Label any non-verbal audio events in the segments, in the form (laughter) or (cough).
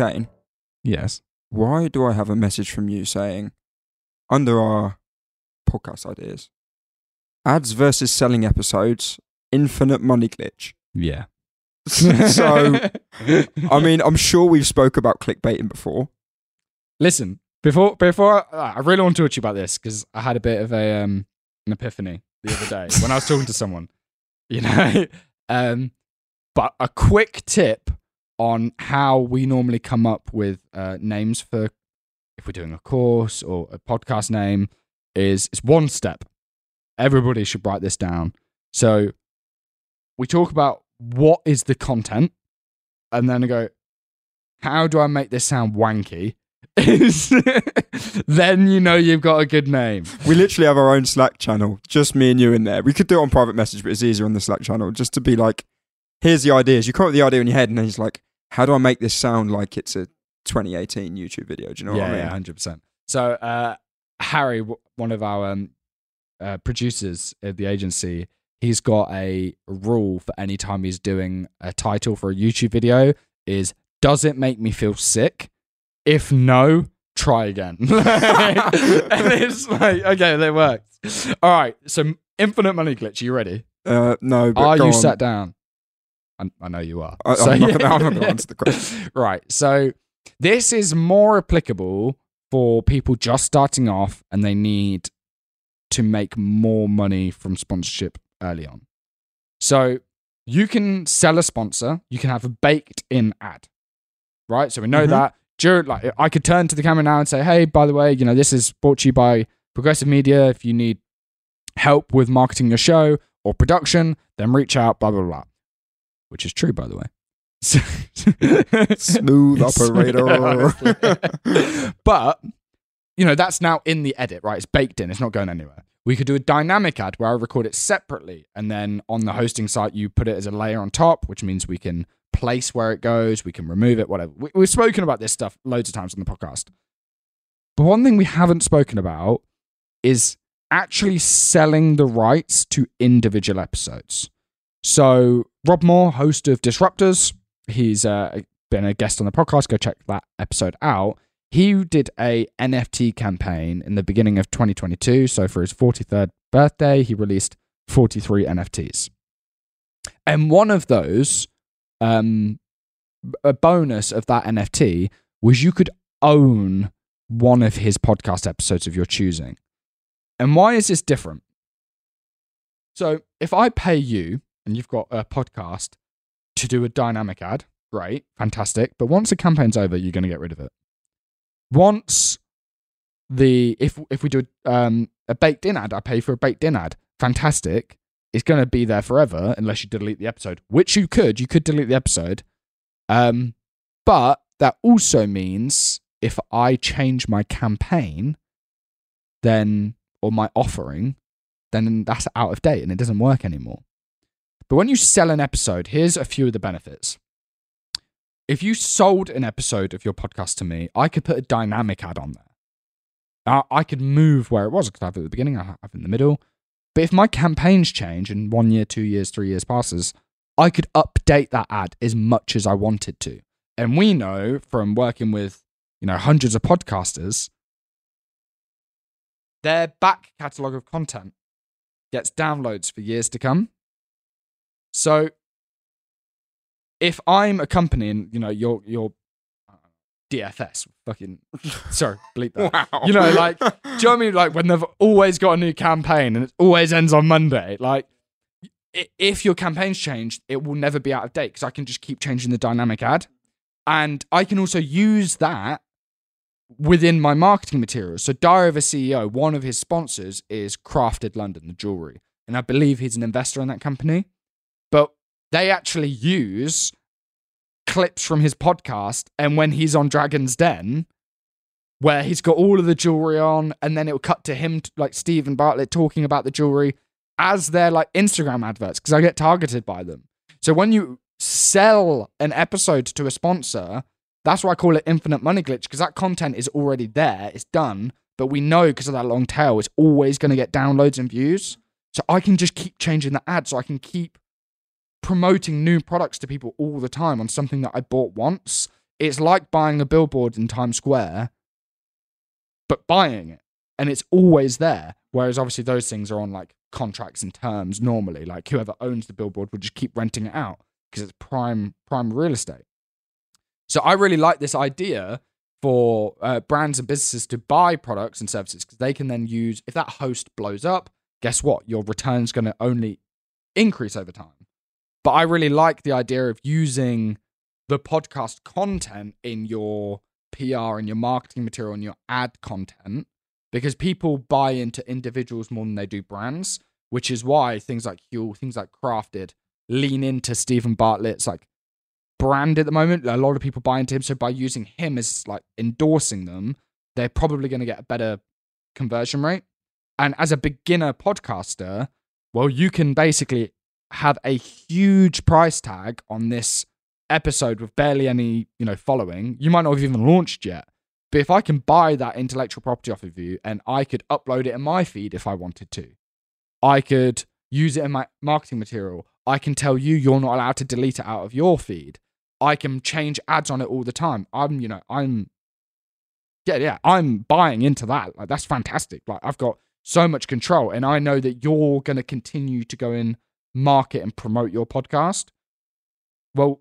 Kane, Yes. why do I have a message from you saying, under our podcast ideas, ads versus selling episodes, infinite money glitch? Yeah. (laughs) so, I (laughs) mean, I'm sure we've spoke about clickbaiting before. Listen, before before I I really want to talk to you about this because I had a bit of a um an epiphany the other day when I was talking to someone, you know. (laughs) um, but a quick tip on how we normally come up with uh, names for if we're doing a course or a podcast name is it's one step. Everybody should write this down. So we talk about what is the content, and then I go, how do I make this sound wanky? (laughs) then you know you've got a good name. We literally have our own Slack channel, just me and you in there. We could do it on private message, but it's easier on the Slack channel just to be like, here's the ideas. You come up with the idea in your head, and then it's like, how do I make this sound like it's a 2018 YouTube video? Do you know yeah, what I mean? yeah, hundred percent. So uh, Harry, w- one of our um, uh, producers at the agency, he's got a rule for any time he's doing a title for a YouTube video is does it make me feel sick? If no, try again. (laughs) and it's like okay, that worked. All right, so infinite money glitch. Are you ready? Uh, no, but are you on. sat down? I, I know you are. I, So- I'm, not not gonna (laughs) answer the question. right. So this is more applicable for people just starting off and they need to make more money from sponsorship early on. So you can sell a sponsor, you can have a baked in ad. Right? So we know Mhm. that during like I could turn to the camera now and say, "Hey, by the way, you know, this is brought to you by Progressive Media. If you need help with marketing your show or production, then reach out blah blah blah." Which is true by the way. (laughs) Smooth operator. (laughs) but you know that's now in the edit right? It's baked in. It's not going anywhere. We could do a dynamic ad where i record it separately and then on the hosting site you put it as a layer on top which means we can place where it goes we can remove it whatever. We, we've spoken about this stuff loads of times on the podcast. But one thing we haven't spoken about is actually selling the rights to individual episodes so rob moore host of disruptors he's uh, been a guest on the podcast go check that episode out he did a NFT campaign in the beginning of 2022. So for his 43rd birthday, he released 43 NFTs. And one of those, um, a bonus of that NFT was you could own one of his podcast episodes of your choosing. And why is this different? So if I pay you and you've got a podcast to do a dynamic ad, great, fantastic. But once the campaign's over, you're going to get rid of it once the if if we do um, a baked in ad, I pay for a baked in ad. Fantastic. It's going to be there forever unless you delete the episode, which you could. You could delete the episode. Um, but that also means if I change my campaign, then or my offering, then that's out of date and it doesn't work anymore. But when you sell an episode, here's a few of the benefits if you sold an episode of your podcast to me, I could put a dynamic ad on there. Now, I could move where it was. I could have it at the beginning, I have it in the middle. But if my campaigns change in one year, two years, three years passes, I could update that ad as much as I wanted to. And we know from working with, you know, hundreds of podcasters, their back catalogue of content gets downloads for years to come. So if I'm accompanying, you know you're you're uh, DFS, fucking (laughs) sorry, bleep that. Wow. You know, like, do you know what I mean? Like when they've always got a new campaign and it always ends on Monday. Like, i- if your campaign's changed, it will never be out of date because I can just keep changing the dynamic ad, and I can also use that within my marketing materials. So, Diary of a CEO, one of his sponsors is Craftd London, the jewelry, and I believe he's an investor in that company. They actually use clips from his podcast and when he's on Dragon's Den, where he's got all of the jewelry on, and then it'll cut to him, like Steven Bartlett, talking about the jewelry as their like Instagram adverts because I get targeted by them. So when you sell an episode to a sponsor, that's why I call it infinite money glitch because that content is already there, it's done, but we know because of that long tail, it's always going to get downloads and views. So I can just keep changing the ad so I can keep promoting new products to people all the time on something that I bought once it's like buying a billboard in Times Square, but buying it. And it's always there. Whereas obviously those things are on like contracts and terms normally. Like whoever owns the billboard would just keep renting it out because it's prime prime real estate. So I really like this idea for uh, brands and businesses to buy products and services because they can then use if that host blows up, guess what? Your return's going to only increase over time. But I really like the idea of using the podcast content in your PR and your marketing material and your ad content because people buy into individuals more than they do brands, which is why things like Huel, things like Craftd lean into Steven Bartlett's like brand at the moment. A lot of people buy into him. So by using him as like endorsing them, they're probably going to get a better conversion rate. And as a beginner podcaster, well, you can basically have a huge price tag on this episode with barely any, you know, following. You might not have even launched yet. But if I can buy that intellectual property off of you and I could upload it in my feed if I wanted to, I could use it in my marketing material. I can tell you you're not allowed to delete it out of your feed. I can change ads on it all the time. I'm, you know, I'm, yeah, yeah, I'm buying into that. Like, that's fantastic. Like, I've got so much control and I know that you're going to continue to go in market and promote your podcast. Well,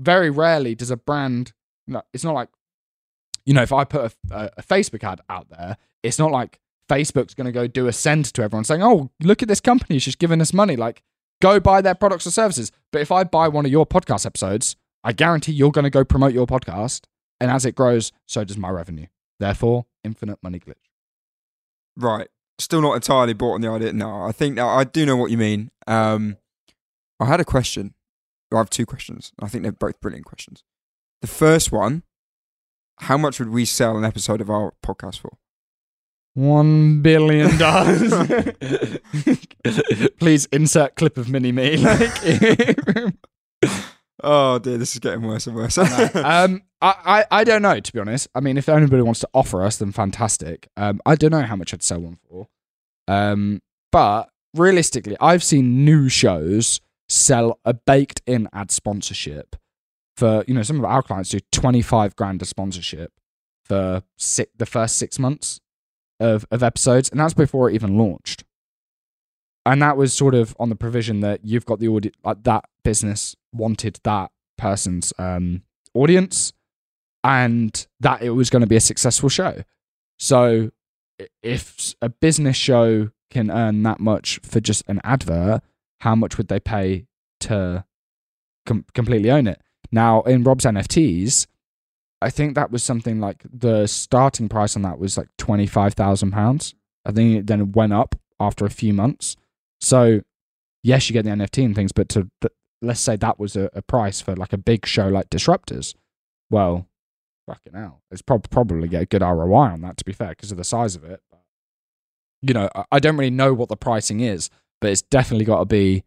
very rarely does a brand, it's not like, you know, if I put a, a, Facebook ad out there, it's not like Facebook's going to go do a send to everyone saying, oh, look at this company, she's giving us money. Like, go buy their products or services. But if I buy one of your podcast episodes, I guarantee you're going to go promote your podcast. And as it grows, so does my revenue. Therefore, infinite money glitch. Right. Still not entirely bought on the idea. No, I think I do know what you mean. Um, I had a question. I have two questions. I think they're both brilliant questions. The first one How much would we sell an episode of our podcast for? One billion dollars. (laughs) Please insert clip of mini me. Like, (laughs) Oh dear, this is getting worse and worse. um, I, I, I don't know to be honest. I mean, if anybody wants to offer us, then fantastic. Um, I don't know how much I'd sell one for. Um, but realistically, I've seen new shows sell a baked in ad sponsorship for you know some of our clients do twenty five grand a sponsorship for six, the first six months of of episodes, and that's before it even launched. And that was sort of on the provision that you've got the audience, like that business wanted that person's um, audience, and that it was going to be a successful show. So, if a business show can earn that much for just an advert, how much would they pay to com- completely own it? Now, in Rob's NFTs, I think that was something like the starting price on that was like twenty five thousand pounds. I think it then went up after a few months. So, yes, you get the NFT and things, but to let's say that was a, a price for like a big show like Disruptors. Well, fucking hell, it's prob- probably get a good ROI on that. To be fair, because of the size of it. But, you know, I, I don't really know what the pricing is, but it's definitely got to be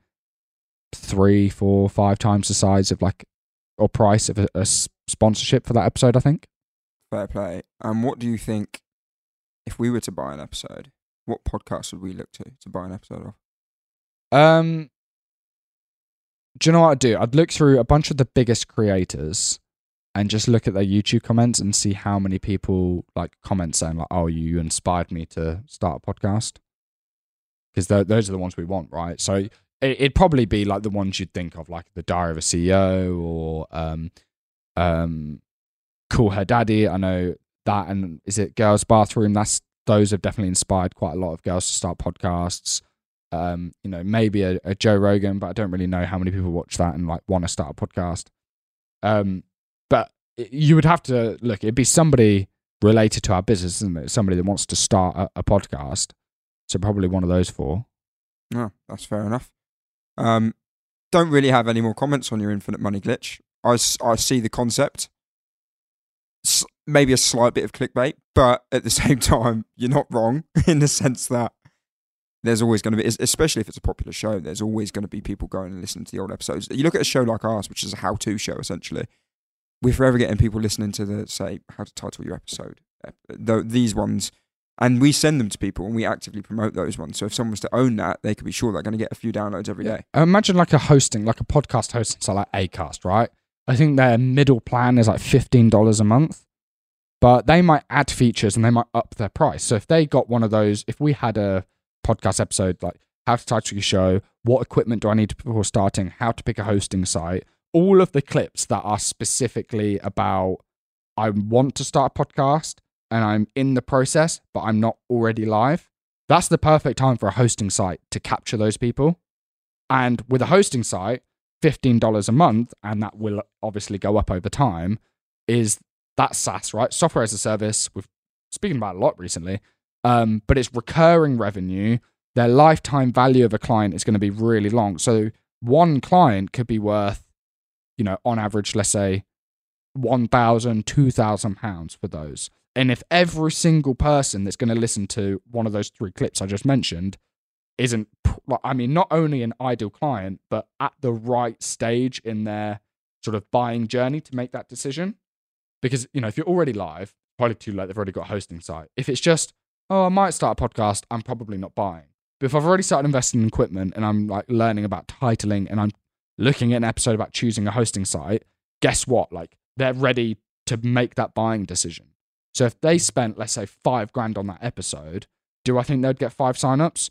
three, four, five times the size of like or price of a, sponsorship for that episode. I think. Fair play. And what do you think if we were to buy an episode? What podcast would we look to to buy an episode of? Um, do you know what I'd do? I'd look through a bunch of the biggest creators and just look at their YouTube comments and see how many people like comment saying like, "Oh, you inspired me to start a podcast." Because those are the ones we want, right? So it, it'd probably be like the ones you'd think of, like the Diary of a CEO or um, um, Call Her Daddy. I know that, and is it Girls Bathroom? That's those have definitely inspired quite a lot of girls to start podcasts um, you know, maybe a, a Joe Rogan, but I don't really know how many people watch that and like want to start a podcast. Um, but you would have to look. It'd be somebody related to our business, isn't it? Somebody that wants to start a, a podcast. So probably one of those four. No, that's fair enough. Um, don't really have any more comments on your infinite money glitch. I, I see the concept. S- maybe a slight bit of clickbait, but at the (laughs) same time, you're not wrong (laughs) in the sense that there's always going to be, especially if it's a popular show, there's always going to be people going and listening to the old episodes. You look at a show like ours, which is a how-to show essentially. We're forever getting people listening to the say how to title your episode. Though these ones, and we send them to people and we actively promote those ones. So if someone was to own that, they could be sure they're going to get a few downloads every day. Imagine like a hosting, like a podcast hosting, so like Acast, right? I think their middle plan is like fifteen dollars a month, but they might add features and they might up their price. So if they got one of those, if we had a podcast episode like how to title your show, what equipment do I need before starting, how to pick a hosting site, all of the clips that are specifically about I want to start a podcast and I'm in the process, but I'm not already live. That's the perfect time for a hosting site to capture those people. And with a hosting site, $15 a month, and that will obviously go up over time, is that SaaS, right? Software as a service. We've spoken about a lot recently, um, but it's recurring revenue. Their lifetime value of a client is going to be really long. So one client could be worth, you know, on average, let's say 1,000, 2,000 pounds for those. And if every single person that's going to listen to one of those three clips I just mentioned isn't, I mean, not only an ideal client, but at the right stage in their sort of buying journey to make that decision. Because, you know, if you're already live, probably too late, they've already got a hosting site. If it's just, oh, I might start a podcast, I'm probably not buying. But if I've already started investing in equipment and I'm like learning about titling and I'm looking at an episode about choosing a hosting site, guess what? Like they're ready to make that buying decision. So if they spent, let's say, five grand on that episode, do I think they'd get five signups?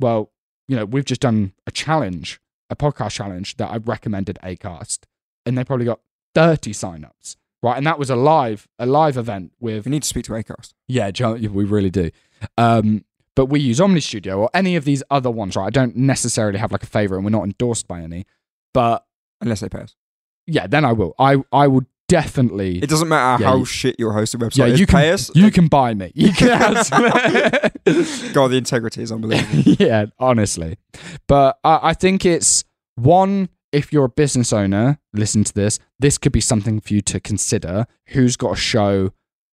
Well, you know, we've just done a challenge, a podcast challenge that I recommended Acast, and they probably got 30 signups. Right. And that was a live, a live event with We need to speak to Acast. yeah, we really do. Um, but we use Omny Studio or any of these other ones, right? I don't necessarily have like a favorite, and we're not endorsed by any. But Unless they pay us. yeah, then I will. I I will definitely. It doesn't matter Yeah, how you- shit your hosting website yeah, is. you can pay us. you can buy me. You can. (laughs) (laughs) God, the integrity is unbelievable. (laughs) yeah, honestly. But I, I think it's one, if you're a business owner, listen to this, this could be something for you to consider. Who's got a show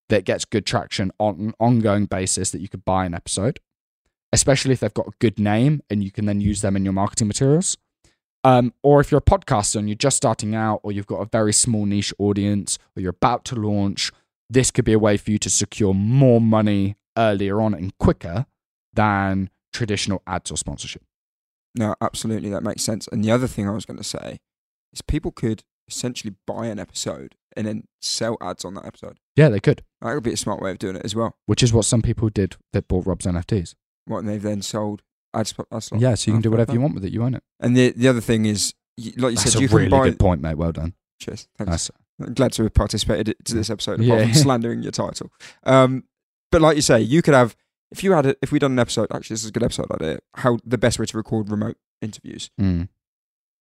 that gets good traction on an ongoing basis that you could buy an episode, especially if they've got a good name and you can then use them in your marketing materials. Um, or if you're a podcaster and you're just starting out, or you've got a very small niche audience, or you're about to launch, this could be a way for you to secure more money earlier on and quicker than traditional ads or sponsorship. No, absolutely, that makes sense. And the other thing I was going to say is people could essentially buy an episode and then sell ads on that episode. Yeah, they could, That would be a smart way of doing it as well. which is what some people did that bought Rob's NFTs. What and they've then sold ads Yeah, so you can do whatever you want with it. You own it. And the the other thing is, like you That's said, a you really can buy. good point, mate. Well done. Cheers. Thanks. That's, I'm glad to have participated to this episode, Yeah. from (laughs) slandering your title. Um, but like you say, you could have if you had a, if we done an episode. Actually, this is a good episode idea. How the best way to record remote interviews. mm,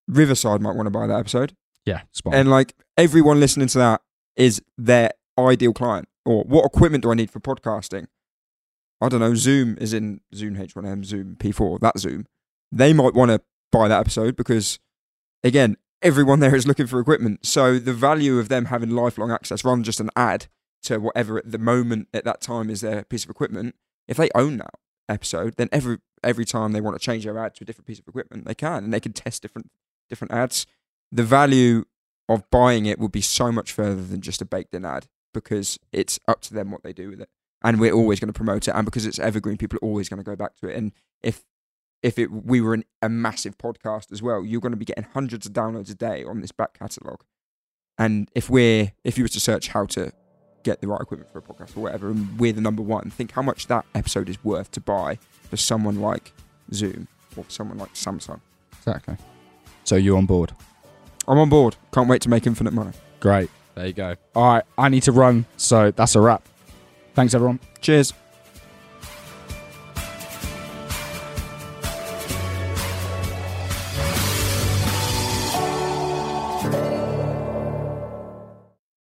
Riverside might want to buy that episode, yeah, spot on. and like everyone listening to that is their ideal client. Or what equipment do I need for podcasting? I don't know. Zoom is in Zoom H1n, Zoom P4. That Zoom, they might want to buy that episode because, again, everyone there is looking for equipment. So the value of them having lifelong access, rather than just an ad to whatever at the moment at that time is their piece of equipment, if they own that episode, then every every time they want to change their ad to a different piece of equipment, they can, and they can test different different ads. The value of buying it would be so much further than just a baked in ad because it's up to them what they do with it. And we're always going to promote it. And because it's evergreen, people are always going to go back to it. And if if it we were an, a massive podcast as well, you're going to be getting hundreds of downloads a day on this back catalogue. And if we're if you were to search how to get the right equipment for a podcast or whatever, and we're the number one, think how much that episode is worth to buy for someone like Zoom or someone like Samsung. Exactly. So you're on board? I'm on board. Can't wait to make infinite money. Great. There you go. All right, I need to run, so that's a wrap. Thanks, everyone. Cheers.